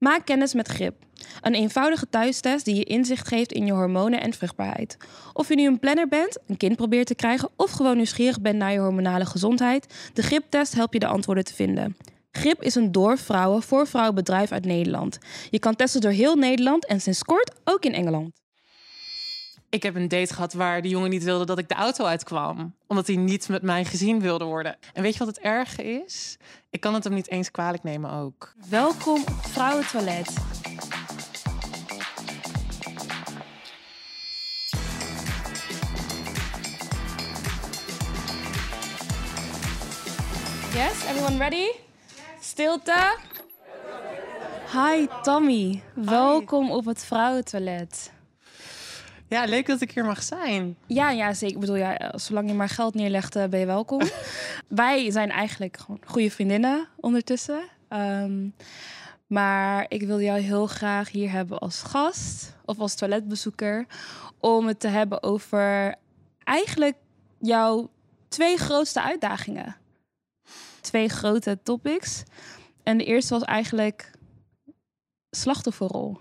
Maak kennis met GRIP. Een eenvoudige thuistest die je inzicht geeft in je hormonen en vruchtbaarheid. Of je nu een planner bent, een kind probeert te krijgen of gewoon nieuwsgierig bent naar je hormonale gezondheid, de GRIP-test helpt je de antwoorden te vinden. GRIP is een door vrouwen voor vrouwen bedrijf uit Nederland. Je kan testen door heel Nederland en sinds kort ook in Engeland. Ik heb een date gehad waar de jongen niet wilde dat ik de auto uitkwam. Omdat hij niet met mij gezien wilde worden. En weet je wat het erge is? Ik kan het hem niet eens kwalijk nemen ook. Welkom op Vrouwentoilet. Yes, everyone ready? Stilte. Hi Tammy, welkom op het vrouwentoilet. Ja, leuk dat ik hier mag zijn. Ja, ja, zeker. Ik bedoel, ja, zolang je maar geld neerlegt, eh, ben je welkom. Wij zijn eigenlijk gewoon goede vriendinnen ondertussen. Ehm, maar ik wil jou heel graag hier hebben als gast of als toiletbezoeker. Om het te hebben over eigenlijk jouw twee grootste uitdagingen. Twee grote topics. En de eerste was eigenlijk slachtofferrol.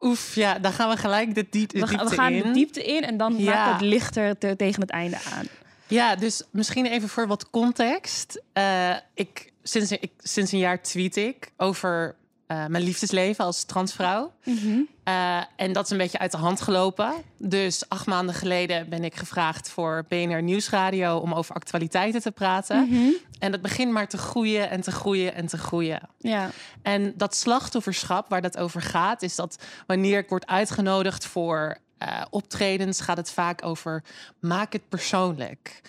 Oef, ja, dan gaan we gelijk de, diep, de we, diepte we gaan in. de diepte in en dan Ja. maakt het lichter te- tegen het einde aan. Ja, dus misschien even voor wat context. Eh, ik, sinds, ik, sinds een jaar tweet ik over eh, mijn liefdesleven als transvrouw. Eh, en dat is een beetje uit de hand gelopen. Dus acht maanden geleden ben ik gevraagd voor BNR Nieuwsradio om over actualiteiten te praten. En dat begint maar te groeien en te groeien en te groeien. Ja, En dat slachtofferschap waar dat over gaat, is dat wanneer ik word uitgenodigd voor eh, optredens, gaat het vaak over maak het persoonlijk.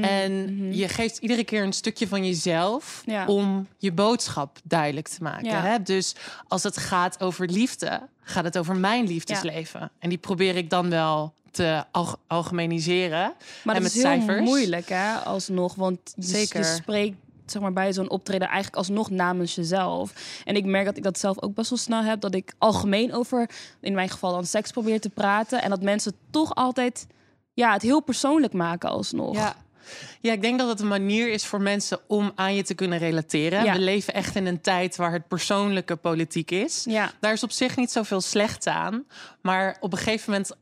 En je geeft iedere keer een stukje van jezelf Ja. om je boodschap duidelijk te maken. Ja. Hè? Dus als het gaat over liefde, gaat het over mijn liefdesleven. En die probeer ik dan wel te alg- algemeniseren. maar en dat met is heel cijfers. moeilijk hè, alsnog. Want je, Zeker. je spreekt zeg maar, bij zo'n optreden eigenlijk alsnog namens jezelf. En ik merk dat ik dat zelf ook best wel snel heb. Dat ik algemeen over, in mijn geval dan seks probeer te praten. En dat mensen toch altijd ja, het heel persoonlijk maken alsnog. Ja. Ja, ik denk dat het een manier is voor mensen om aan je te kunnen relateren. Ja. We leven echt in een tijd waar het persoonlijke politiek is. Ja. Daar is op zich niet zoveel slecht aan. Maar op een gegeven moment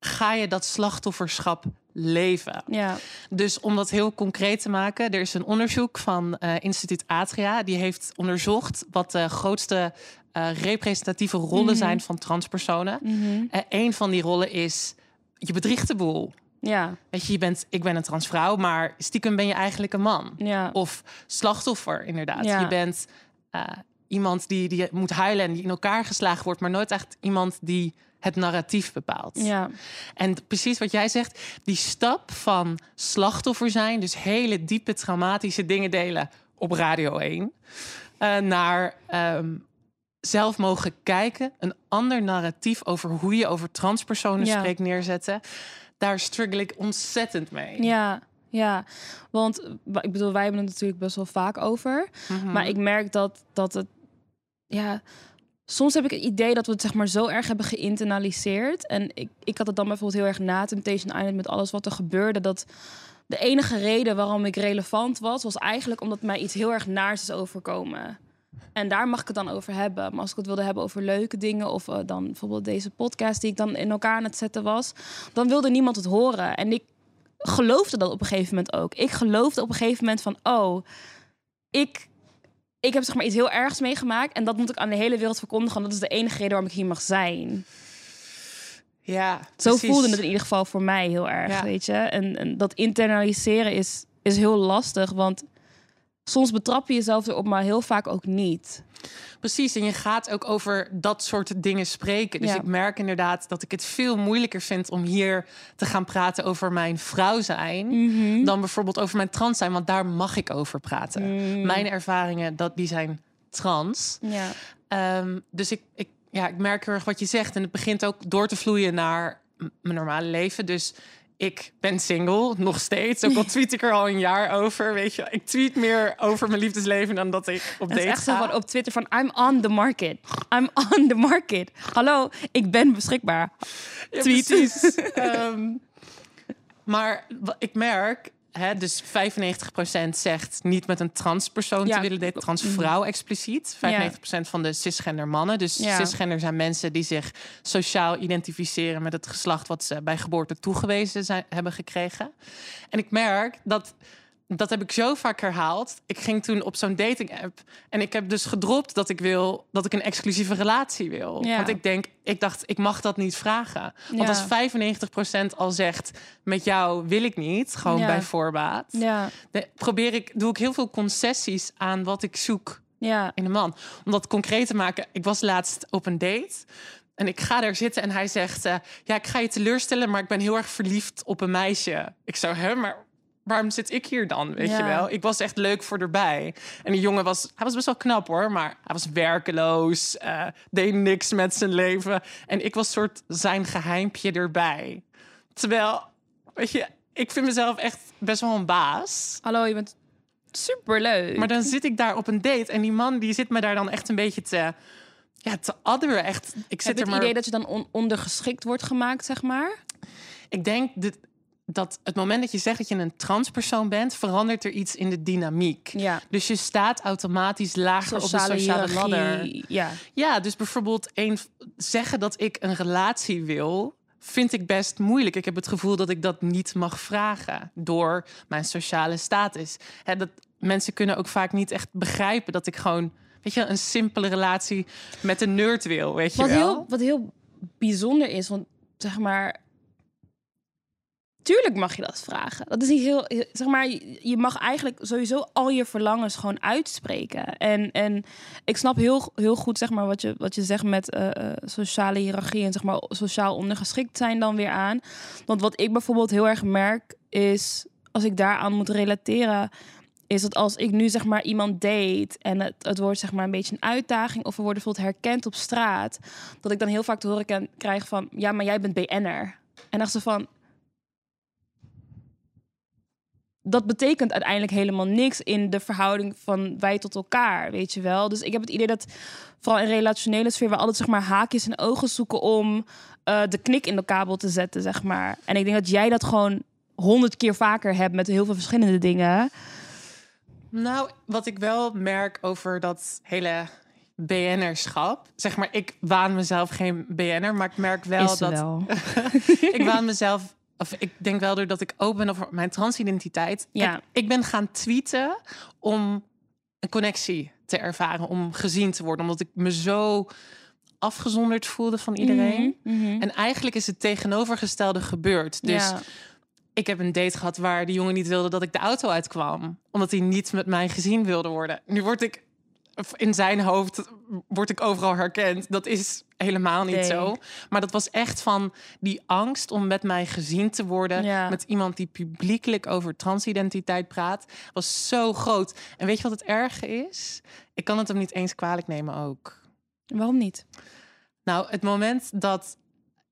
ga je dat slachtofferschap leven. Ja. Dus om dat heel concreet te maken, er is een onderzoek van eh, instituut Atria. Die heeft onderzocht wat de grootste eh, representatieve rollen zijn van transpersonen. Mhm. En een van die rollen is je bedriegt de boel. Ja. Weet je, je bent, ik ben een transvrouw, maar stiekem ben je eigenlijk een man. Ja. Of slachtoffer, inderdaad. Ja. Je bent eh, iemand die, die moet huilen en die in elkaar geslagen wordt, maar nooit echt iemand die het narratief bepaalt. Ja. En precies wat jij zegt, die stap van slachtoffer zijn, dus hele diepe traumatische dingen delen op Radio 1, eh, naar ehm, zelf mogen kijken, een ander narratief over hoe je over transpersonen Ja. spreekt neerzetten. Daar struggle ik ontzettend mee. Ja, ja. Want ik bedoel, wij hebben het natuurlijk best wel vaak over. Mhm. Maar ik merk dat, dat het. Ja. Soms heb ik het idee dat we het zeg maar zo erg hebben geïnternaliseerd. En ik, ik had het dan bijvoorbeeld heel erg na Temptation Island met alles wat er gebeurde. Dat de enige reden waarom ik relevant was, was eigenlijk omdat mij iets heel erg naars is overkomen. En daar mag ik het dan over hebben. Maar als ik het wilde hebben over leuke dingen, of eh, dan bijvoorbeeld deze podcast die ik dan in elkaar aan het zetten was, dan wilde niemand het horen. En ik geloofde dat op een gegeven moment ook. Ik geloofde op een gegeven moment van, oh, ik, ik heb zeg maar iets heel ergs meegemaakt en dat moet ik aan de hele wereld verkondigen. En dat is de enige reden waarom ik hier mag zijn. ja, Zo voelde het in ieder geval voor mij heel erg, Ja. weet je. En, en dat internaliseren is, is heel lastig, want soms betrap je jezelf erop, maar heel vaak ook niet. Precies, en je gaat ook over dat soort dingen spreken. Dus Ja. ik merk inderdaad dat ik het veel moeilijker vind om hier te gaan praten over mijn vrouw zijn. Mhm. Dan bijvoorbeeld over mijn trans zijn, want daar mag ik over praten. Mm. Mijn ervaringen, dat, die zijn trans. Ja. Ehm, dus ik, ik, ja, ik merk heel erg wat je zegt. En het begint ook door te vloeien naar mijn normale leven. Dus ik ben single, nog steeds. Ook al tweet ik er al een jaar over, weet je. Ik tweet meer over mijn liefdesleven dan dat ik op Het is date echt zo van op Twitter van I'm on the market. I'm on the market. Hallo, ik ben beschikbaar. Ja, Tweet. precies. Ehm, maar wat ik merk, Hè, dus 95% zegt niet met een transpersoon Ja. te willen daten. Transvrouw expliciet. 95% van de cisgender mannen. Dus Ja. cisgender zijn mensen die zich sociaal identificeren met het geslacht wat ze bij geboorte toegewezen zijn, hebben gekregen. En ik merk dat. Dat heb ik zo vaak herhaald. Ik ging toen op zo'n dating app en ik heb dus gedropt dat ik wil dat ik een exclusieve relatie wil. Ja. Want ik denk, ik dacht, ik mag dat niet vragen. Want Ja. als 95% al zegt, met jou wil ik niet, gewoon Ja. bij voorbaat, Ja, dan probeer ik, doe ik heel veel concessies aan wat ik zoek ja, in een man. Om dat concreet te maken, ik was laatst op een date. En ik ga daar zitten en hij zegt: eh, Ja, ik ga je teleurstellen, maar ik ben heel erg verliefd op een meisje. Ik zou, hè, maar waarom zit ik hier dan? Weet Ja. je wel? Ik was echt leuk voor erbij. En die jongen was, hij was best wel knap hoor, maar hij was werkeloos, eh, deed niks met zijn leven. En ik was soort zijn geheimpje erbij. Terwijl, weet je, ik vind mezelf echt best wel een baas. hallo, je bent superleuk. Maar dan zit ik daar op een date en die man die zit me daar dan echt een beetje te, ja, te adderen. Echt, ik heb zit je er het maar. idee dat je dan on- ondergeschikt wordt gemaakt, zeg maar? Ik denk dit, dat het moment dat je zegt dat je een transpersoon bent, verandert er iets in de dynamiek. Ja. Dus je staat automatisch lager Sociale, op de sociale hiërarchie, ladder. Ja. Ja, dus bijvoorbeeld een, zeggen dat ik een relatie wil, vind ik best moeilijk. Ik heb het gevoel dat ik dat niet mag vragen door mijn sociale status. Dat, mensen kunnen ook vaak niet echt begrijpen dat ik gewoon, weet je, een simpele relatie met een nerd wil, weet je Wat wel? heel, wat heel bijzonder is, want zeg maar. Tuurlijk mag je dat vragen. Dat is niet heel. Zeg maar, je mag eigenlijk sowieso al je verlangens gewoon uitspreken. En, en ik snap heel, heel goed, zeg maar, wat je, wat je zegt met eh, eh, sociale hiërarchie en zeg maar sociaal ondergeschikt zijn dan weer aan. Want wat ik bijvoorbeeld heel erg merk is, als ik daaraan moet relateren, is dat als ik nu zeg maar iemand date en het, het wordt zeg maar een beetje een uitdaging of we worden bijvoorbeeld herkend op straat, dat ik dan heel vaak te horen krijg van ja, maar jij bent BN'er. En dan ze van dat betekent uiteindelijk helemaal niks in de verhouding van wij tot elkaar, weet je wel. Dus ik heb het idee dat vooral in relationele sfeer we altijd zeg maar haakjes en ogen zoeken om eh, de knik in de kabel te zetten, zeg maar. En ik denk dat jij dat gewoon honderd keer vaker hebt met heel veel verschillende dingen. Nou, wat ik wel merk over dat hele BN'erschap. Zeg maar, ik waan mezelf geen BN'er, maar ik merk wel dat. wel. ik waan mezelf. Of ik denk wel doordat ik open ben over mijn transidentiteit. Ja. Ik ben gaan tweeten om een connectie te ervaren, om gezien te worden, omdat ik me zo afgezonderd voelde van iedereen. Mhm, mhm. En eigenlijk is het tegenovergestelde gebeurd. Dus ja. ik heb een date gehad waar die jongen niet wilde dat ik de auto uitkwam. Omdat hij niet met mij gezien wilde worden. Nu word ik in zijn hoofd word ik overal herkend. Dat is helemaal niet Nee. zo. Maar dat was echt van die angst om met mij gezien te worden. Ja. Met iemand die publiekelijk over transidentiteit praat. Was zo groot. En weet je wat het erge is? Ik kan het hem niet eens kwalijk nemen ook. Waarom niet? Nou, het moment dat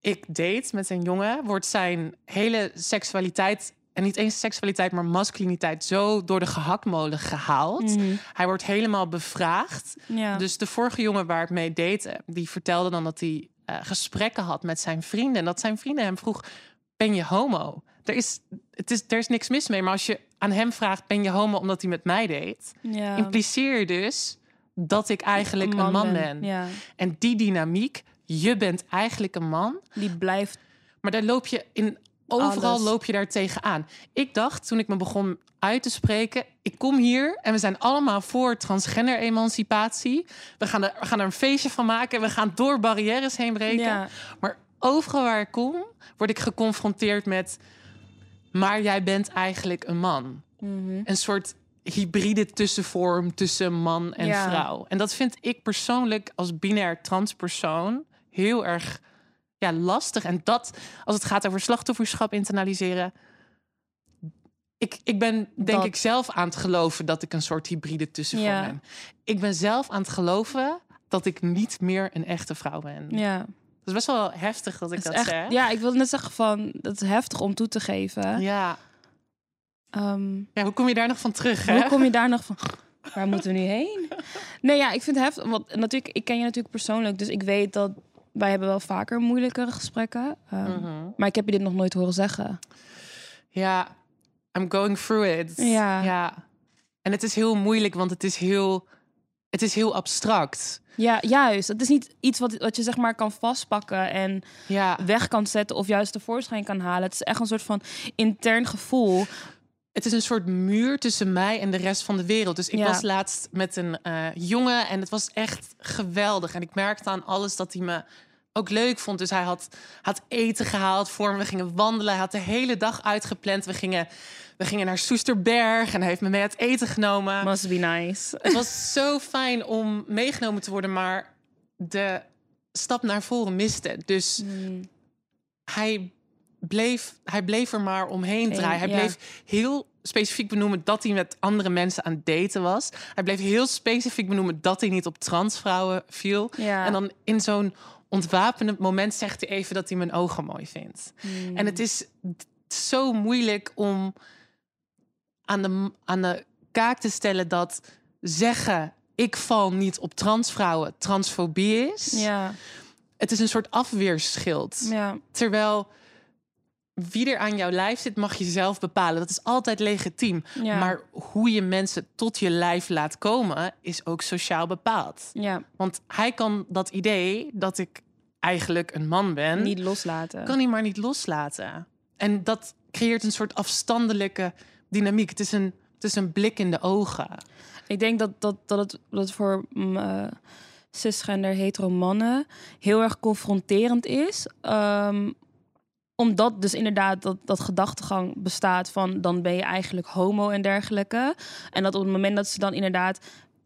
ik date met een jongen, wordt zijn hele seksualiteit, en niet eens seksualiteit, maar masculiniteit, zo door de gehaktmolen gehaald. Mhm. Hij wordt helemaal bevraagd. Ja. Dus de vorige jongen waar ik mee date, die vertelde dan dat hij eh, gesprekken had met zijn vrienden. En dat zijn vrienden hem vroeg, ben je homo? Er is, het is, er is niks mis mee, maar als je aan hem vraagt, ben je homo omdat hij met mij ja. impliceer je dus dat ik eigenlijk een man, ben. Ja. En die dynamiek, je bent eigenlijk een man, Die blijft. maar daar loop je in overal Alles. loop je daar tegenaan. Ik dacht toen ik me begon uit te spreken, ik kom hier en we zijn allemaal voor transgender emancipatie. We gaan er, we gaan er een feestje van maken, we gaan door barrières heen breken. Ja. Maar overal waar ik kom, word ik geconfronteerd met, maar jij bent eigenlijk een man. Mhm. Een soort hybride tussenvorm tussen man en Ja. vrouw. En dat vind ik persoonlijk als binair transpersoon heel erg ja, lastig. En dat, als het gaat over slachtofferschap internaliseren. Ik, ik ben denk Dat- ik zelf aan het geloven dat ik een soort hybride tussenvorm Ja. ben. Ik ben zelf aan het geloven dat ik niet meer een echte vrouw ben. Ja. Dat is best wel heftig dat ik dat echt, zeg. ja, ik wilde net zeggen van, dat is heftig om toe te geven. Ja. Ehm, ja, hoe kom je daar nog van terug? Hè? hoe kom je daar nog van? Waar moeten we nu heen? Nee, ja, ik vind het heftig. Want natuurlijk, ik ken je natuurlijk persoonlijk, dus ik weet dat wij hebben wel vaker moeilijkere gesprekken. Um, Mhm. Maar ik heb je dit nog nooit horen zeggen. Ja, I'm going through it. Ja. ja. En het is heel moeilijk, want het is heel, het is heel abstract. Ja, juist. Het is niet iets wat, wat je zeg maar kan vastpakken en Ja. weg kan zetten of juist tevoorschijn kan halen. Het is echt een soort van intern gevoel. Het is een soort muur tussen mij en de rest van de wereld. Dus ik Ja. was laatst met een eh, jongen en het was echt geweldig. En ik merkte aan alles dat hij me ook leuk vond. Dus hij had, had eten gehaald voor me. We gingen wandelen. Hij had de hele dag uitgepland. We gingen, we gingen naar Soesterberg en hij heeft me mee uit eten genomen. Must be nice. Het was zo fijn om meegenomen te worden, maar de stap naar voren miste. Dus Mm. hij bleef, hij bleef er maar omheen Heen, draaien. Hij ja. bleef heel specifiek benoemen dat hij met andere mensen aan het daten was. Hij bleef heel specifiek benoemen dat hij niet op transvrouwen viel. Ja. En dan in zo'n ontwapenend moment zegt hij even dat hij mijn ogen mooi vindt. Mm. En het is zo moeilijk om aan de, aan de kaak te stellen dat zeggen ik val niet op transvrouwen transfobie is. Ja, Het is een soort afweerschild. ja. Terwijl wie er aan jouw lijf zit, mag je zelf bepalen. Dat is altijd legitiem. Ja. Maar hoe je mensen tot je lijf laat komen, is ook sociaal bepaald. ja. Want hij kan dat idee dat ik eigenlijk een man ben, Niet loslaten. kan hij maar niet loslaten. En dat creëert een soort afstandelijke dynamiek. Het is een, het is een blik in de ogen. Ik denk dat, dat, dat, het, dat voor eh, cisgender hetero mannen heel erg confronterend is. Ehm, omdat dus inderdaad dat, dat gedachtegang bestaat van dan ben je eigenlijk homo en dergelijke. En dat op het moment dat ze dan inderdaad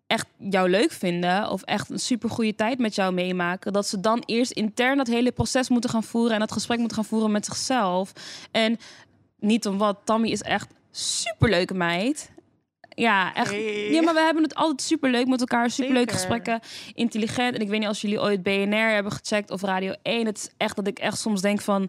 echt jou leuk vinden of echt een super goede tijd met jou meemaken, dat ze dan eerst intern dat hele proces moeten gaan voeren en dat gesprek moeten gaan voeren met zichzelf. En niet om wat, Tammy is echt superleuke meid. Ja, echt. Hey. Ja, maar we hebben het altijd super leuk met elkaar. Superleuke gesprekken. Intelligent. En ik weet niet als jullie ooit BNR hebben gecheckt of Radio 1. Het is echt dat ik echt soms denk van.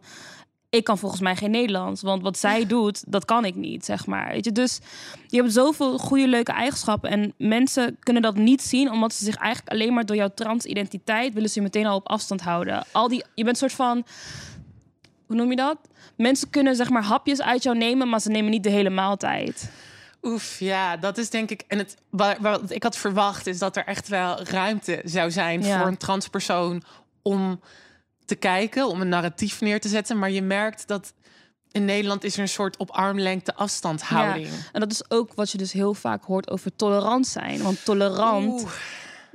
Ik kan volgens mij geen Nederlands. Want wat zij doet, dat kan ik niet, zeg maar. Weet je? Dus je hebt zoveel goede, leuke eigenschappen. En mensen kunnen dat niet zien, omdat ze zich eigenlijk alleen maar door jouw transidentiteit willen ze je meteen al op afstand houden. Al die, je bent een soort van. Hoe noem je dat? Mensen kunnen zeg maar hapjes uit jou nemen, maar ze nemen niet de hele maaltijd. Oef, ja, dat is denk ik. En het, wa- wat ik had verwacht is dat er echt wel ruimte zou zijn Ja. voor een transpersoon om te kijken, om een narratief neer te zetten. Maar je merkt dat in Nederland is er een soort op armlengte afstandhouding. En dat is ook wat je dus heel vaak hoort over tolerant zijn. Want tolerant, Oeh.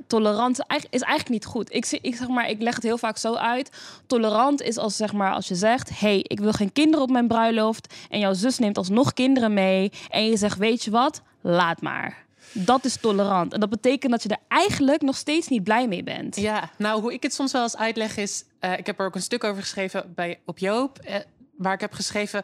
tolerant is eigenlijk- niet goed. Ik, ik, zeg maar, ik leg het heel vaak zo uit. Tolerant is als, zeg maar, als je zegt... hey, ik wil geen kinderen op mijn bruiloft... en jouw zus neemt alsnog kinderen mee... en je zegt, weet je wat? Laat maar. Dat is tolerant. En dat betekent dat je er eigenlijk nog steeds niet blij mee bent. Ja, nou, hoe ik het soms wel eens uitleg is... eh, ik heb er ook een stuk over geschreven bij, op Joop... eh, waar ik heb geschreven...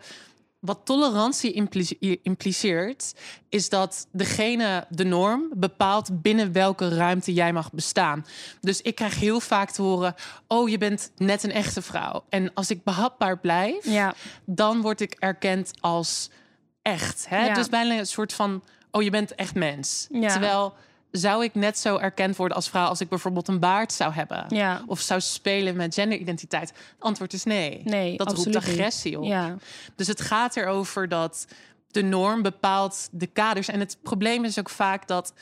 Wat tolerantie impli- impliceert, is dat degene, de norm, bepaalt binnen welke ruimte jij mag bestaan. Dus ik krijg heel vaak te horen: Oh, je bent net een echte vrouw. En als ik behapbaar blijf, Ja, dan word ik erkend als echt. Hè? Ja. Dus bijna een soort van: Oh, je bent echt mens. Ja. Terwijl zou ik net zo erkend worden als vrouw als ik bijvoorbeeld een baard zou hebben? ja, Of zou spelen met genderidentiteit? Het antwoord is nee. Nee, dat roept absoluut agressie op. ja. Dus het gaat erover dat de norm bepaalt de kaders. En het probleem is ook vaak dat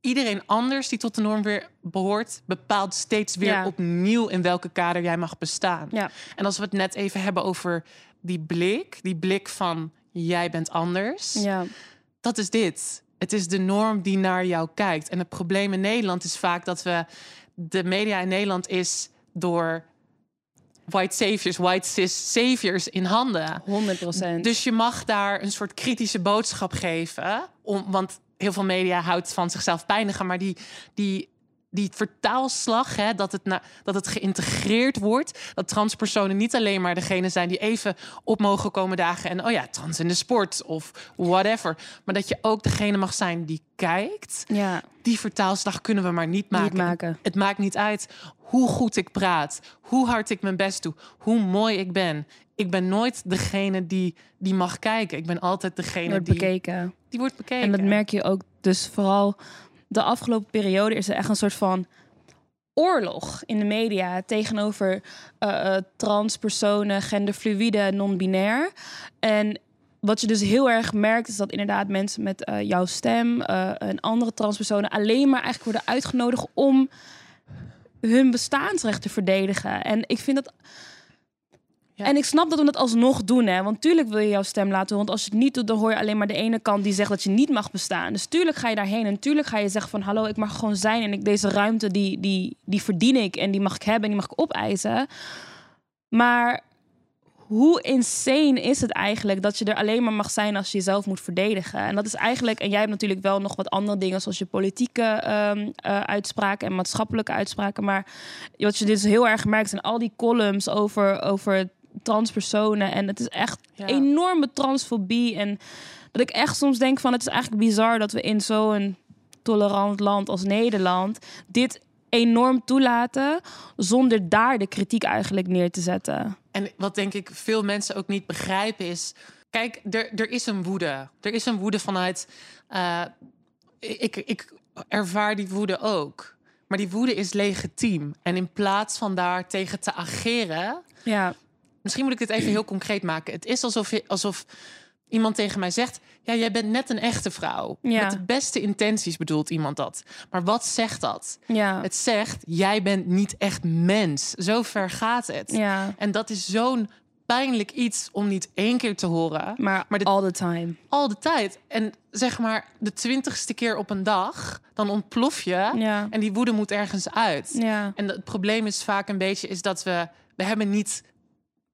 iedereen anders die tot de norm weer behoort, bepaalt steeds weer Ja. opnieuw in welke kader jij mag bestaan. ja. En als we het net even hebben over die blik, die blik van jij bent anders, ja. Dat is dit. Het is de norm die naar jou kijkt. En het probleem in Nederland is vaak dat we de media in Nederland is door white saviors, white cis saviors in handen. 100 procent. Dus je mag daar een soort kritische boodschap geven. Om, want heel veel media houdt van zichzelf pijnigen. Maar die, die, die vertaalslag, hè, dat, het na, dat het geïntegreerd wordt. Dat transpersonen niet alleen maar degene zijn die even op mogen komen dagen. En oh ja, trans in de sport of whatever. Maar dat je ook degene mag zijn die kijkt. ja, Die vertaalslag kunnen we maar niet maken. niet maken. Het maakt niet uit hoe goed ik praat, hoe hard ik mijn best doe, hoe mooi ik ben. Ik ben nooit degene die, die mag kijken. Ik ben altijd degene Wordt die, bekeken. die wordt bekeken. En dat merk je ook dus vooral de afgelopen periode is er echt een soort van oorlog in de media tegenover eh, eh, transpersonen, genderfluïde, non-binair. En wat je dus heel erg merkt, is dat inderdaad mensen met eh, jouw stem uh, en andere transpersonen alleen maar eigenlijk worden uitgenodigd om hun bestaansrecht te verdedigen. En ik vind dat. En ik snap dat we het alsnog doen, hè? Want tuurlijk wil je jouw stem laten horen. Want als je het niet doet, dan hoor je alleen maar de ene kant die zegt dat je niet mag bestaan. Dus tuurlijk ga je daarheen en tuurlijk ga je zeggen van hallo, ik mag gewoon zijn en ik, deze ruimte die, die, die verdien ik en die mag ik hebben en die mag ik opeisen. Maar hoe insane is het eigenlijk dat je er alleen maar mag zijn als je jezelf moet verdedigen? En dat is eigenlijk, en jij hebt natuurlijk wel nog wat andere dingen, zoals je politieke um, uh, uitspraken en maatschappelijke uitspraken. Maar wat je dus heel erg merkt zijn al die columns over, over transpersonen. En het is echt ja. enorme transfobie. En dat ik echt soms denk van het is eigenlijk bizar dat we in zo'n tolerant land als Nederland dit enorm toelaten zonder daar de kritiek eigenlijk neer te zetten. En wat denk ik veel mensen ook niet begrijpen is... Kijk, er, er is een woede. Er is een woede vanuit... Uh, ik, ik ervaar die woede ook. Maar die woede is legitiem. En in plaats van daar tegen te ageren... Ja. Misschien moet ik dit even heel concreet maken. Het is alsof, je, alsof iemand tegen mij zegt: Ja, jij bent net een echte vrouw. Ja. Met de beste intenties bedoelt iemand dat. Maar wat zegt dat? Ja. Het zegt: Jij bent niet echt mens. Zo ver gaat het. Ja. En dat is zo'n pijnlijk iets om niet één keer te horen. Maar, maar de, all the time. All the tijd. En zeg maar de twintigste keer op een dag, dan ontplof je. Ja. En die woede moet ergens uit. Ja. En het probleem is vaak een beetje is dat we we hebben niet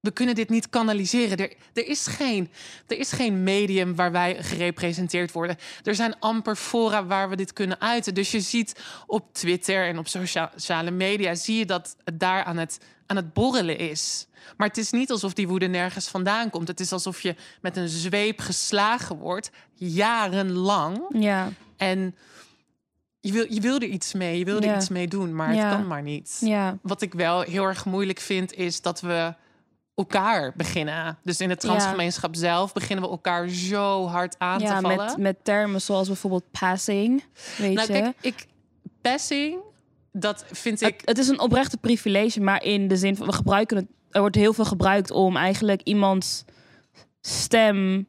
we kunnen dit niet kanaliseren. Er, er, is geen, er is geen medium waar wij gerepresenteerd worden. Er zijn amper fora waar we dit kunnen uiten. Dus je ziet op Twitter en op sociale media... zie je dat het daar aan het, aan het borrelen is. Maar het is niet alsof die woede nergens vandaan komt. Het is alsof je met een zweep geslagen wordt, jarenlang. Ja. En je wil, je wil er iets mee, je wil er iets mee doen, maar het kan maar niet. Ja. Wat ik wel heel erg moeilijk vind, is dat we elkaar beginnen. Dus in de transgemeenschap zelf beginnen we elkaar zo hard aan ja, te vallen. Met, met termen zoals bijvoorbeeld passing. Weet nou, je? Kijk, ik, passing, dat vind ik. Het, het, is een oprechte privilege, maar in de zin van we gebruiken het. Er wordt heel veel gebruikt om eigenlijk iemands stem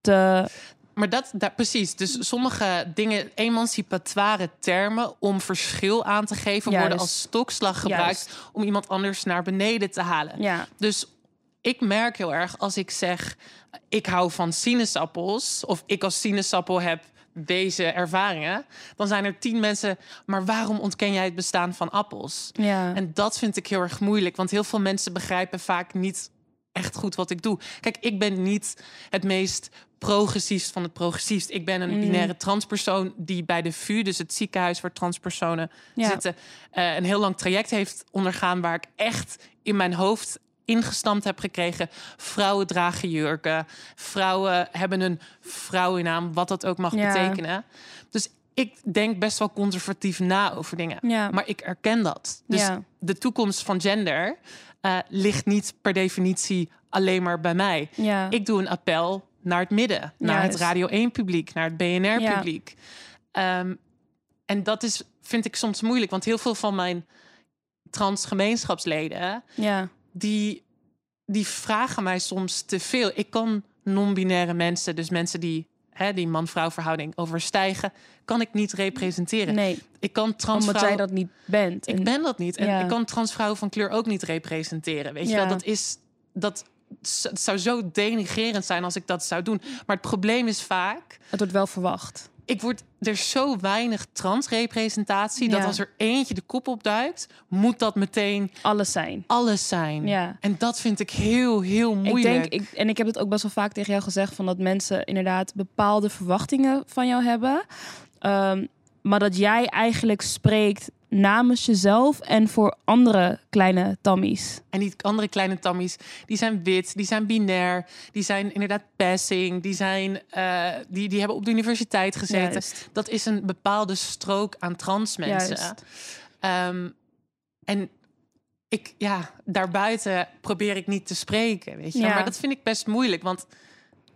te maar dat, dat, precies. Dus sommige dingen, emancipatoire termen om verschil aan te geven, worden als stokslag gebruikt om iemand anders naar beneden te halen. Ja. Dus ik merk heel erg als ik zeg, ik hou van sinaasappels, of ik als sinaasappel heb deze ervaringen, dan zijn er tien mensen. Maar waarom ontken jij het bestaan van appels? Ja. En dat vind ik heel erg moeilijk, want heel veel mensen begrijpen vaak niet echt goed wat ik doe. Kijk, ik ben niet het meest progressiefst van het progressiefst. Ik ben een mm. binaire transpersoon die bij de VU, dus het ziekenhuis waar transpersonen zitten, uh, een heel lang traject heeft ondergaan waar ik echt in mijn hoofd ingestampt heb gekregen. Vrouwen dragen jurken. Vrouwen hebben een vrouwennaam, wat dat ook mag betekenen. Dus ik denk best wel conservatief na over dingen. Ja. Maar ik erken dat. Dus de toekomst van gender uh, ligt niet per definitie alleen maar bij mij. Ik doe een appel naar het midden, naar het Radio 1 publiek, naar het BNR publiek. Um, en dat is, vind ik soms moeilijk, want heel veel van mijn transgemeenschapsleden, ja. Die, die vragen mij soms te veel. Ik kan non-binaire mensen, dus mensen die hè, die man-vrouw verhouding overstijgen, kan ik niet representeren. Nee. Ik kan transvrouw... Omdat jij dat niet bent. Ik ben dat niet. En ja. ik kan transvrouwen van kleur ook niet representeren. Weet je wel, dat is... Dat, het zou zo denigrerend zijn als ik dat zou doen. Maar het probleem is vaak... Het wordt wel verwacht ik word er zo weinig transrepresentatie ja. dat als er eentje de kop opduikt, moet dat meteen alles zijn. Alles zijn. Ja. En dat vind ik heel, heel moeilijk. Ik denk, ik, en ik heb het ook best wel vaak tegen jou gezegd van dat mensen inderdaad bepaalde verwachtingen van jou hebben, um, maar dat jij eigenlijk spreekt namens jezelf en voor andere kleine tammies. En die andere kleine tammies, die zijn wit, die zijn binair, die zijn inderdaad passing, die, zijn, uh, die, die hebben op de universiteit gezeten. Juist. Dat is een bepaalde strook aan trans mensen. Um, en ik, ja, daarbuiten probeer ik niet te spreken, weet je. Ja. Maar dat vind ik best moeilijk, want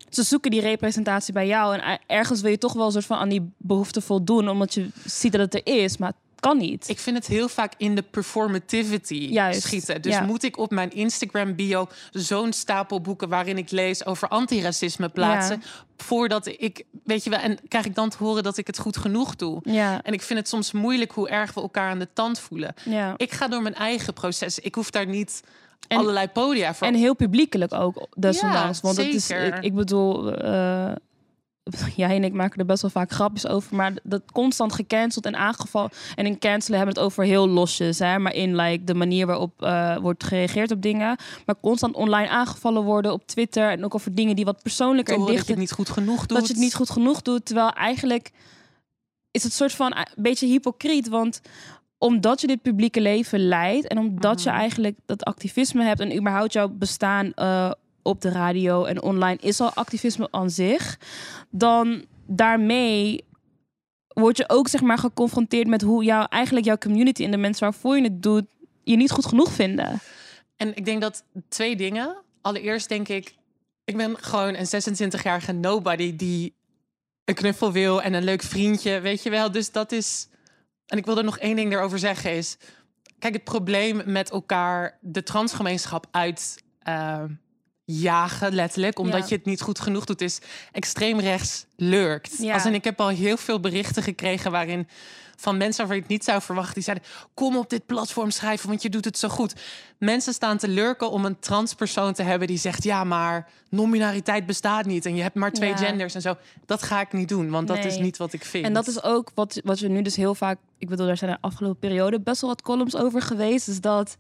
ze zoeken die representatie bij jou. En ergens wil je toch wel een soort van aan die behoefte voldoen, omdat je ziet dat het er is. Maar kan niet. Ik vind het heel vaak in de performativity Juist, schieten. Dus ja. moet ik op mijn Instagram bio zo'n stapel boeken waarin ik lees over antiracisme plaatsen, voordat ik, weet je wel, en krijg ik dan te horen dat ik het goed genoeg doe. ja, En ik vind het soms moeilijk hoe erg we elkaar aan de tand voelen. ja. Ik ga door mijn eigen proces. Ik hoef daar niet En- allerlei podia voor. En heel publiekelijk ook, desondanks. Ja, Want het is, ik, ik bedoel, eh, jij en ik maken er best wel vaak grapjes over. Maar dat constant gecanceld en aangevallen. En in cancelen hebben we het over heel losjes. Hè? Maar in like, de manier waarop eh, wordt gereageerd op dingen. Maar constant online aangevallen worden op Twitter. En ook over dingen die wat persoonlijker en horen dat je dichter het niet goed genoeg doet. dat je het niet goed genoeg doet. Terwijl eigenlijk is het soort van een beetje hypocriet. Want omdat je dit publieke leven leidt en omdat je Mhm. eigenlijk dat activisme hebt en überhaupt jouw bestaan eh, op de radio en online is al activisme aan zich, dan daarmee word je ook zeg maar geconfronteerd met hoe jouw eigenlijk jouw community en de mensen waarvoor je het doet je niet goed genoeg vinden. En ik denk dat twee dingen. Allereerst denk ik, ik ben gewoon een 26-jarige nobody die een knuffel wil en een leuk vriendje, weet je wel. Dus dat is. En ik wil er nog één ding erover zeggen is. Kijk, het probleem met elkaar de transgemeenschap uit eh, jagen, letterlijk, omdat Ja. je het niet goed genoeg doet, is extreem rechts lurkt. Ja. Als in, ik heb al heel veel berichten gekregen waarin van mensen waarvan je het niet zou verwachten, die zeiden: Kom op dit platform schrijven, want je doet het zo goed. Mensen staan te lurken om een transpersoon te hebben die zegt: Ja, maar nominariteit bestaat niet en je hebt maar twee Ja. genders en zo. Dat ga ik niet doen, want dat is niet wat ik vind. En dat is ook wat, wat we nu dus heel vaak... Ik bedoel, daar zijn de afgelopen periode best wel wat columns over geweest. Is dat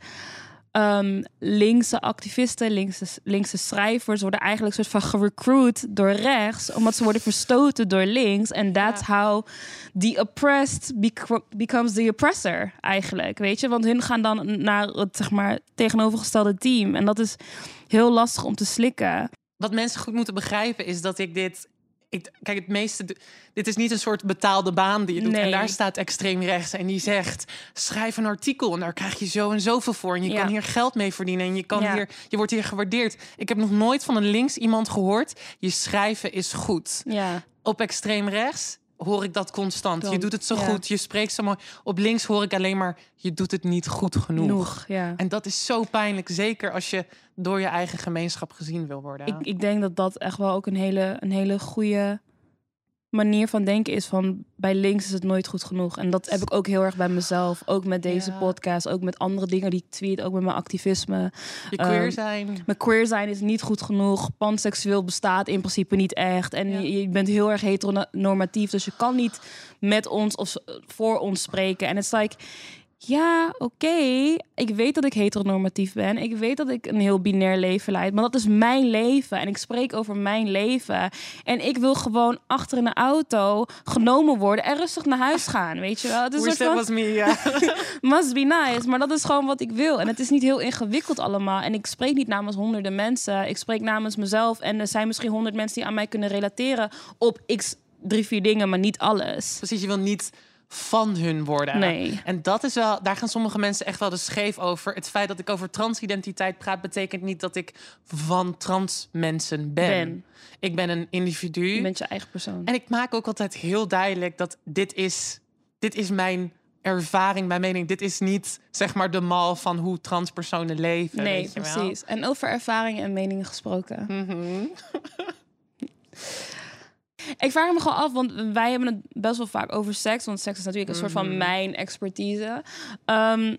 ehm, linkse activisten, linkse, linkse schrijvers... worden eigenlijk soort van gerecruit door rechts... omdat ze worden verstoten door links. En that's how the oppressed bec- becomes the oppressor eigenlijk, weet je? Want hun gaan dan naar het, zeg maar, tegenovergestelde team. En dat is heel lastig om te slikken. Wat mensen goed moeten begrijpen is dat ik dit. Ik, kijk, het meeste. Dit is niet een soort betaalde baan die je doet. En Nee. daar staat extreem rechts. En die zegt: schrijf een artikel. En daar krijg je zo en zoveel voor. En je Ja. kan hier geld mee verdienen. En je, kan Ja. hier, je wordt hier gewaardeerd. Ik heb nog nooit van een links iemand gehoord. Je schrijven is goed. Ja, Op extreem rechts hoor ik dat constant. Je doet het zo ja. goed. Je spreekt zo mooi. Op links hoor ik alleen maar: je doet het niet goed genoeg. genoeg. Ja. En dat is zo pijnlijk. Zeker als je door je eigen gemeenschap gezien wil worden. Ik, ik denk dat dat echt wel ook een hele, een hele goede manier van denken is van bij links is het nooit goed genoeg. En dat heb ik ook heel erg bij mezelf. Ook met deze Ja. podcast, ook met andere dingen die ik tweet, ook met mijn activisme. je queer ehm, zijn. Mijn queer zijn is niet goed genoeg. Panseksueel bestaat in principe niet echt. En Ja. je, je bent heel erg heteronormatief. Dus je kan niet met ons of voor ons spreken. En het is like, ja, oké. Ik weet dat ik heteronormatief ben. Ik weet dat ik een heel binair leven leid. Maar dat is mijn leven. En ik spreek over mijn leven. En ik wil gewoon achter in een auto genomen worden en rustig naar huis gaan. Weet je wel? Het is Wish soort that van was me, ja. must be nice. Maar dat is gewoon wat ik wil. En het is niet heel ingewikkeld allemaal. En ik spreek niet namens honderden mensen. Ik spreek namens mezelf. En er zijn misschien honderd mensen die aan mij kunnen relateren op x drie, vier dingen, maar niet alles. Precies, je wil niet van hun worden. Nee. En dat is wel, daar gaan sommige mensen echt wel de scheef over. Het feit dat ik over transidentiteit praat, betekent niet dat ik van trans mensen ben. Ben. Ik ben een individu. Je bent je eigen persoon. En ik maak ook altijd heel duidelijk dat dit is, dit is mijn ervaring, mijn mening. Dit is niet zeg maar de mal van hoe transpersonen leven. nee, weet je wel. precies. En over ervaringen en meningen gesproken. Mhm. Ik vraag me gewoon af, want wij hebben het best wel vaak over seks. Want seks is natuurlijk een soort van Mhm. mijn expertise. Ehm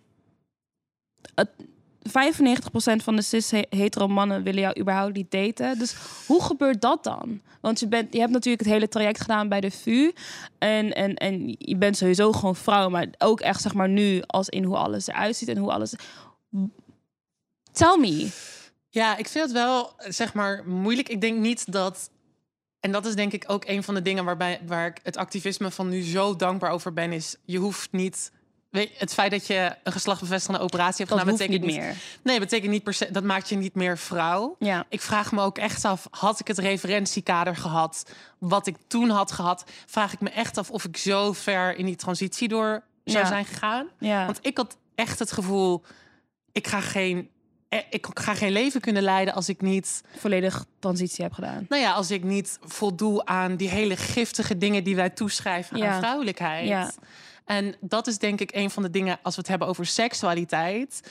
het, 95% van de cis-hetero mannen willen jou überhaupt niet daten. Dus hoe gebeurt dat dan? Want je, bent, je hebt natuurlijk het hele traject gedaan bij de VU. En, en, en je bent sowieso gewoon vrouw. Maar ook echt zeg maar nu als in hoe alles eruit ziet en hoe alles... Tell me. Ja, ik vind het wel, zeg maar, moeilijk. Ik denk niet dat. En dat is denk ik ook een van de dingen waarbij, waar ik het activisme van nu zo dankbaar over ben. Is je hoeft niet. Weet, het feit dat je een geslachtbevestigende operatie hebt Dat gedaan, hoeft betekent niet meer. Nee, betekent niet per se. Dat maakt je niet meer vrouw. Ja. Ik vraag me ook echt af, had ik het referentiekader gehad, wat ik toen had gehad, vraag ik me echt af of ik zo ver in die transitie door zou Ja. zijn gegaan. Ja. Want ik had echt het gevoel, ik ga geen, ik ga geen leven kunnen leiden als ik niet, volledig transitie heb gedaan. nou ja, als ik niet voldoe aan die hele giftige dingen die wij toeschrijven Ja. aan vrouwelijkheid. Ja. En dat is denk ik een van de dingen als we het hebben over seksualiteit.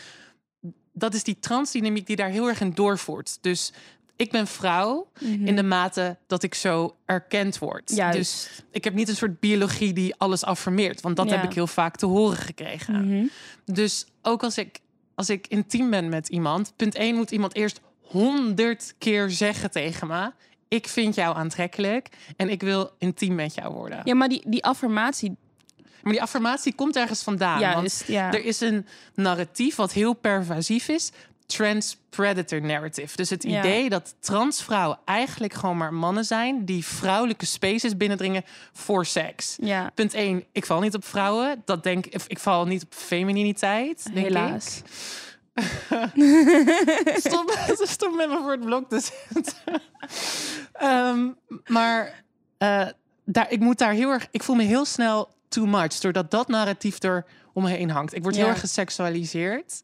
Dat is die transdynamiek die daar heel erg in doorvoert. Dus ik ben vrouw in de mate dat ik zo erkend word. Juist. Dus ik heb niet een soort biologie die alles affirmeert. Want dat Ja. heb ik heel vaak te horen gekregen. Mhm. Dus ook als ik, als ik intiem ben met iemand, punt 1 moet iemand eerst honderd keer zeggen tegen me: Ik vind jou aantrekkelijk en ik wil intiem met jou worden. Ja, maar die, die affirmatie, Maar die affirmatie komt ergens vandaan. ja, want ja. er is een narratief wat heel pervasief is. Trans-predator narrative. Dus het Ja. idee dat transvrouwen eigenlijk gewoon maar mannen zijn die vrouwelijke spaces binnendringen voor seks. ja, Punt 1, ik val niet op vrouwen. Dat denk ik, ik val niet op femininiteit. Denk helaas. Ik. Stop, stop met me voor het blok te zetten. Ehm, maar eh, daar, ik moet daar heel erg. Ik voel me heel snel too much doordat dat narratief er om me heen hangt. Ik word heel erg geseksualiseerd.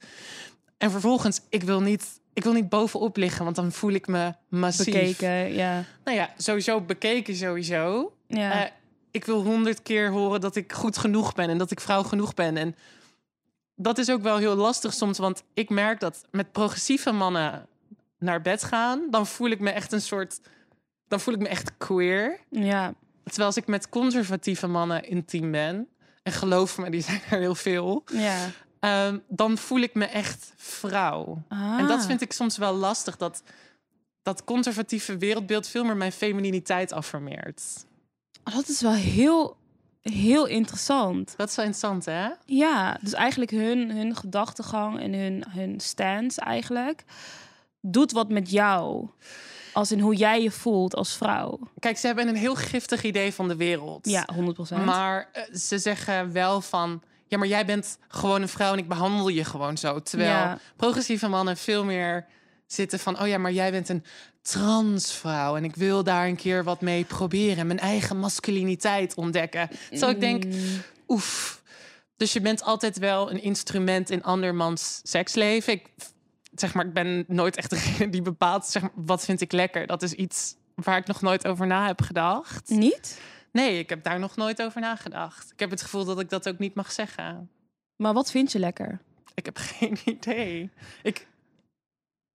En vervolgens, ik wil niet. Ik wil niet bovenop liggen, want dan voel ik me massief. Bekeken, ja. Nou ja, sowieso bekeken sowieso. ja. Eh, ik wil honderd keer horen dat ik goed genoeg ben en dat ik vrouw genoeg ben. En dat is ook wel heel lastig soms, want ik merk dat met progressieve mannen naar bed gaan, dan voel ik me echt een soort. Dan voel ik me echt queer. ja. Terwijl als ik met conservatieve mannen intiem ben, en geloof me, die zijn er heel veel, ja. Ehm, dan voel ik me echt vrouw. En dat Ah. vind ik soms wel lastig, dat dat conservatieve wereldbeeld veel meer mijn femininiteit affirmeert. Oh, Dat is wel heel, heel interessant. Dat is wel interessant, hè? Ja, dus eigenlijk hun, hun gedachtegang en hun, hun stance eigenlijk doet wat met jou. Als in hoe jij je voelt als vrouw. Kijk, ze hebben een heel giftig idee van de wereld. Ja, 100%. Maar eh, ze zeggen wel van... Ja, maar jij bent gewoon een vrouw en ik behandel je gewoon zo. Terwijl Ja. progressieve mannen veel meer zitten van... Oh ja, maar jij bent een transvrouw en ik wil daar een keer wat mee proberen. en Mijn eigen masculiniteit ontdekken. Terwijl ik denk, Mm, oef. Dus je bent altijd wel een instrument in andermans seksleven. Ik, zeg maar, ik ben nooit echt degene die bepaalt... Zeg maar, wat vind ik lekker. Dat is iets waar ik nog nooit over na heb gedacht. Niet? Nee, ik heb daar nog nooit over nagedacht. Ik heb het gevoel dat ik dat ook niet mag zeggen. Maar wat vind je lekker? Ik heb geen idee. Ik,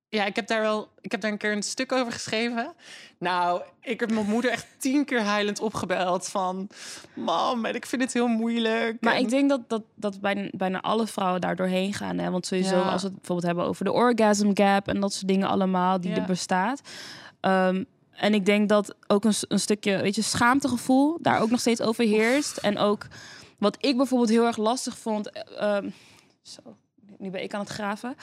ja, ik heb daar wel. Ik heb daar een keer een stuk over geschreven. Nou, ik heb mijn moeder echt tien keer huilend opgebeld van, mam, en ik vind het heel moeilijk. Maar En- ik denk dat, dat, dat bijna, bijna alle vrouwen daar doorheen gaan. Hè? Want sowieso, Ja. als we het bijvoorbeeld hebben over de orgasm gap en dat soort dingen allemaal die Ja. er bestaat. Ehm, en ik denk dat ook een, een stukje, weet je, schaamtegevoel daar ook nog steeds overheerst. En ook wat ik bijvoorbeeld heel erg lastig vond. eh, ehm, zo, nu ben ik aan het graven.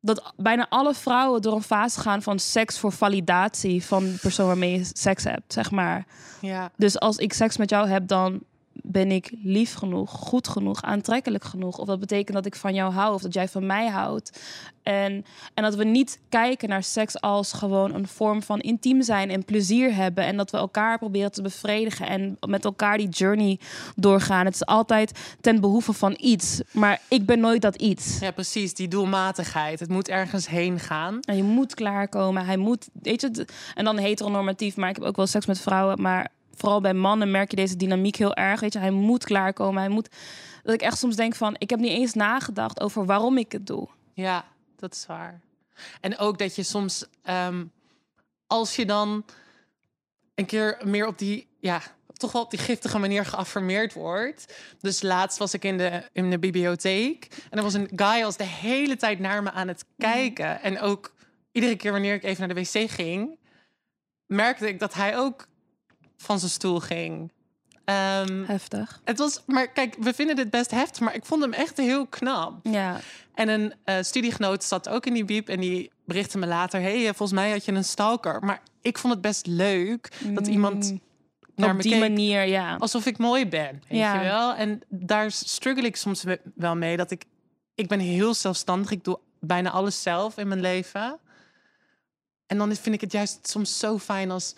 Dat bijna alle vrouwen door een fase gaan van seks voor validatie van de persoon waarmee je seks hebt, zeg maar. ja, Dus als ik seks met jou heb, dan ben ik lief genoeg, goed genoeg, aantrekkelijk genoeg. Of dat betekent dat ik van jou hou of dat jij van mij houdt. En, en dat we niet kijken naar seks als gewoon een vorm van intiem zijn en plezier hebben. En dat we elkaar proberen te bevredigen en met elkaar die journey doorgaan. Het is altijd ten behoeve van iets. Maar ik ben nooit dat iets. ja, precies. Die doelmatigheid. Het moet ergens heen gaan. En je moet klaarkomen. Hij moet, weet je, en dan heteronormatief. Maar ik heb ook wel seks met vrouwen. Maar vooral bij mannen merk je deze dynamiek heel erg. Weet je, hij moet klaarkomen. Hij moet. Dat ik echt soms denk van, ik heb niet eens nagedacht over waarom ik het doe. Ja, dat is waar. En ook dat je soms, ehm, als je dan een keer meer op die, ja, toch wel op die giftige manier geaffirmeerd wordt. Dus laatst was ik in de, in de bibliotheek en er was een guy als de hele tijd naar me aan het kijken. En ook iedere keer wanneer ik even naar de wc ging, merkte ik dat hij ook van zijn stoel ging. Ehm, Heftig. het was, maar kijk, we vinden dit best heftig, maar ik vond hem echt heel knap. Ja. En een eh, studiegenoot zat ook in die biep en die berichtte me later: hey, eh, volgens mij had je een stalker. Maar ik vond het best leuk dat iemand Mm, naar op me die keek manier, ja. alsof ik mooi ben, weet Ja. je wel? En daar struggle ik soms we- wel mee dat ik ik ben heel zelfstandig. Ik doe bijna alles zelf in mijn leven. En dan vind ik het juist soms zo fijn als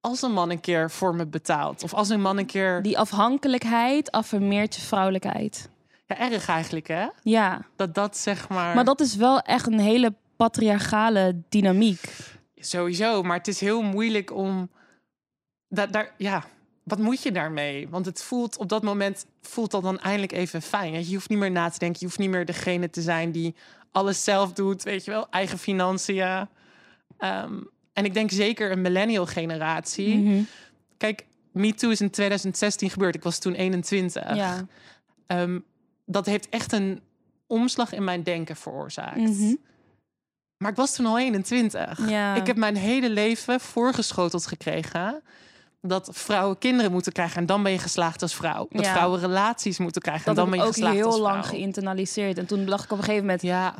als een man een keer voor me betaalt of als een man een keer Die afhankelijkheid affirmeert je vrouwelijkheid. ja, erg eigenlijk hè Ja. dat dat zeg maar Maar dat is wel echt een hele patriarchale dynamiek. Sowieso, maar het is heel moeilijk om. Da daar, ja, wat moet je daarmee? Want het voelt op dat moment voelt dat dan eindelijk even fijn. Je hoeft niet meer na te denken. Je hoeft niet meer degene te zijn die alles zelf doet. Weet je wel, eigen financiën. Ehm, en ik denk zeker een millennial generatie. Mhm. Kijk, Me Too is in 2016 gebeurd. Ik was toen 21. Ja. Ehm, dat heeft echt een omslag in mijn denken veroorzaakt. Mhm. Maar ik was toen al 21. Ja. Ik heb mijn hele leven voorgeschoteld gekregen dat vrouwen kinderen moeten krijgen en dan ben je geslaagd als vrouw. Dat Ja. vrouwen relaties moeten krijgen dat en dan heb ben ik je ook geslaagd als heel vrouw. lang geïnternaliseerd. En toen dacht ik op een gegeven moment, Ja,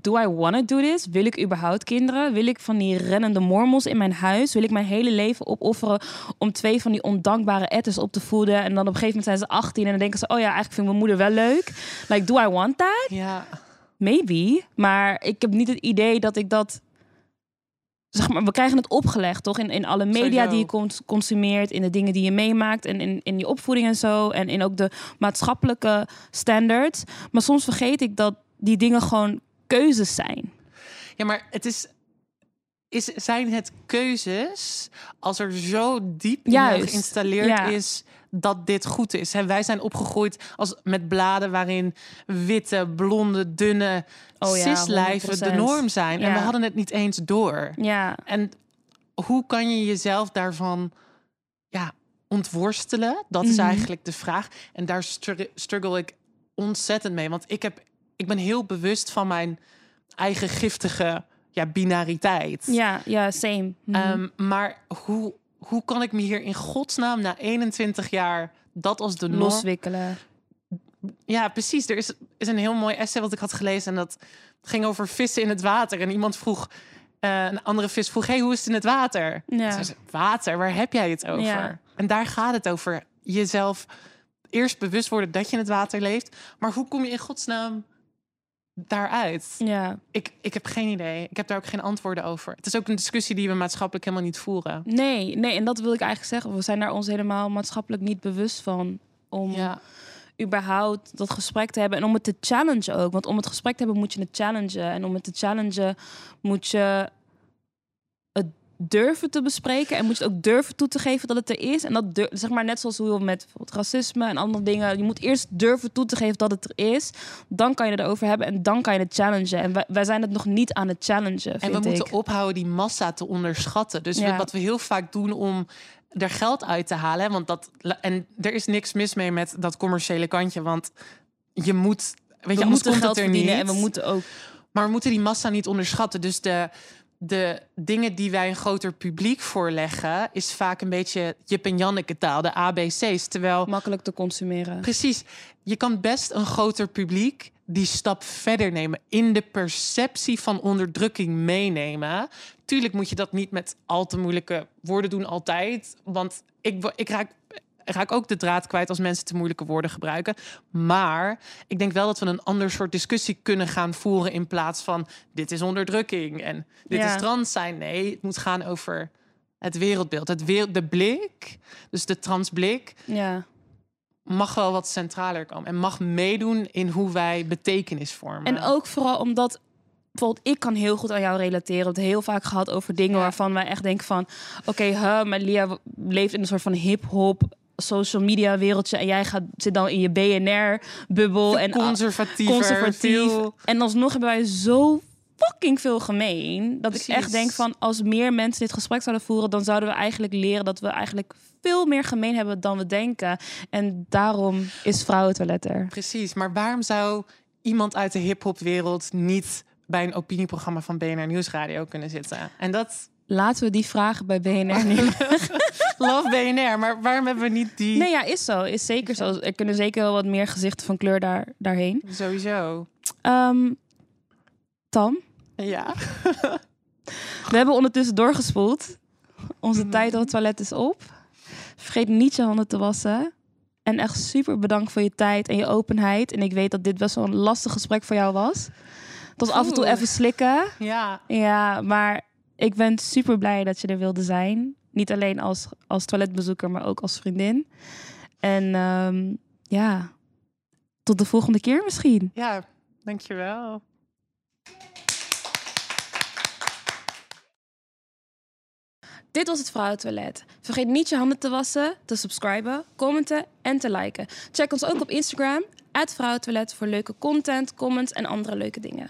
do I want to do this? Wil ik überhaupt kinderen? Wil ik van die rennende mormels in mijn huis? Wil ik mijn hele leven opofferen om twee van die ondankbare etters op te voeden? En dan op een gegeven moment zijn ze 18 en dan denken ze, oh ja, eigenlijk vind ik mijn moeder wel leuk. Like, do I want that? ja. Maybe. Maar ik heb niet het idee dat ik dat. Zeg maar, we krijgen het opgelegd, toch? In, in alle media die je cons- consumeert, in de dingen die je meemaakt en in, in je opvoeding en zo. En in ook de maatschappelijke standards. Maar soms vergeet ik dat die dingen gewoon keuzes zijn. ja, maar het is, is, zijn het keuzes als er zo diep geïnstalleerd ja. is dat dit goed is. Hè, wij zijn opgegroeid als, met bladen waarin witte, blonde, dunne Oh ja, cislijven de 100%. norm zijn. En we hadden het niet eens door. Ja, En hoe kan je jezelf daarvan ja, ontworstelen? Dat is Mhm. eigenlijk de vraag. En daar stru- struggle ik ontzettend mee. Want ik, heb, ik ben heel bewust van mijn eigen giftige ja, binariteit. ja, ja, same. Mhm. Ehm, maar hoe, hoe kan ik me hier in godsnaam na 21 jaar dat als de norm... Loswikkelen. Ja, precies. Er is, is een heel mooi essay wat ik had gelezen en dat ging over vissen in het water. En iemand vroeg, eh, een andere vis vroeg, hey, hoe is het in het water? Ja. Zei ze, water, waar heb jij het over? Ja. En daar gaat het over. Jezelf eerst bewust worden dat je in het water leeft. Maar hoe kom je in godsnaam daaruit? Ja. Ik, ik heb geen idee. Ik heb daar ook geen antwoorden over. Het is ook een discussie die we maatschappelijk helemaal niet voeren. Nee, nee, en dat wil ik eigenlijk zeggen. We zijn daar ons helemaal maatschappelijk niet bewust van. Om Ja, überhaupt dat gesprek te hebben en om het te challengen ook. Want om het gesprek te hebben moet je het challengen. En om het te challengen moet je durven te bespreken en moet je het ook durven toe te geven dat het er is. En dat zeg maar net zoals hoe met bijvoorbeeld racisme en andere dingen. Je moet eerst durven toe te geven dat het er is. Dan kan je het erover hebben en dan kan je het challengen. En wij, wij zijn het nog niet aan het challengen. en we ik. moeten ophouden die massa te onderschatten. Dus Ja. wat we heel vaak doen om er geld uit te halen. Want dat, en er is niks mis mee met dat commerciële kantje. Want je moet, weet je, we anders komt geld het er verdienen niet. en we moeten ook Maar we moeten die massa niet onderschatten. Dus de, de dingen die wij een groter publiek voorleggen, is vaak een beetje Jip en Janneke taal, de ABC's. Terwijl makkelijk te consumeren. Precies. Je kan best een groter publiek die stap verder nemen. In de perceptie van onderdrukking meenemen. Tuurlijk moet je dat niet met al te moeilijke woorden doen altijd. Want ik, ik raak, raak ook de draad kwijt als mensen te moeilijke woorden gebruiken. Maar ik denk wel dat we een ander soort discussie kunnen gaan voeren... in plaats van dit is onderdrukking en dit Ja. is trans zijn. Nee, het moet gaan over het wereldbeeld. Het wereld, de blik, dus de transblik Ja. mag wel wat centraler komen en mag meedoen in hoe wij betekenis vormen. En ook vooral omdat bijvoorbeeld ik kan heel goed aan jou relateren. We hebben het heel vaak gehad over dingen Ja. waarvan wij echt denken van... oké, huh, maar Lia leeft in een soort van hip-hop social media wereldje... en jij gaat, zit dan in je BNR-bubbel. en conservatief. conservatief. En alsnog hebben wij zo fucking veel gemeen... dat ik echt denk van als meer mensen dit gesprek zouden voeren... dan zouden we eigenlijk leren dat we eigenlijk veel meer gemeen hebben dan we denken. En daarom is vrouwentoilet er. Precies, maar waarom zou iemand uit de hip-hop-wereld niet bij een opinieprogramma van BNR Nieuwsradio kunnen zitten? En dat Laten we die vragen bij BNR nu love BNR, maar waarom hebben we niet die? Nee, ja, is zo. Is zeker zo. Er kunnen zeker wel wat meer gezichten van kleur daar, daarheen. Sowieso. Ehm, Tam, Ja. we hebben ondertussen doorgespoeld. Onze Mhm. tijd op het toilet is op. Vergeet niet je handen te wassen. En echt super bedankt voor je tijd en je openheid. En ik weet dat dit best wel een lastig gesprek voor jou was. Tot af en toe even slikken. Ja. Ja, maar ik ben super blij dat je er wilde zijn. Niet alleen als, als toiletbezoeker, maar ook als vriendin. En ehm, ja, tot de volgende keer misschien. Ja, dankjewel. Dit was het Vrouwentoilet. Vergeet niet je handen te wassen, te subscriben, commenten en te liken. Check ons ook op Instagram, Vrouwentoilet, voor leuke content, comments en andere leuke dingen.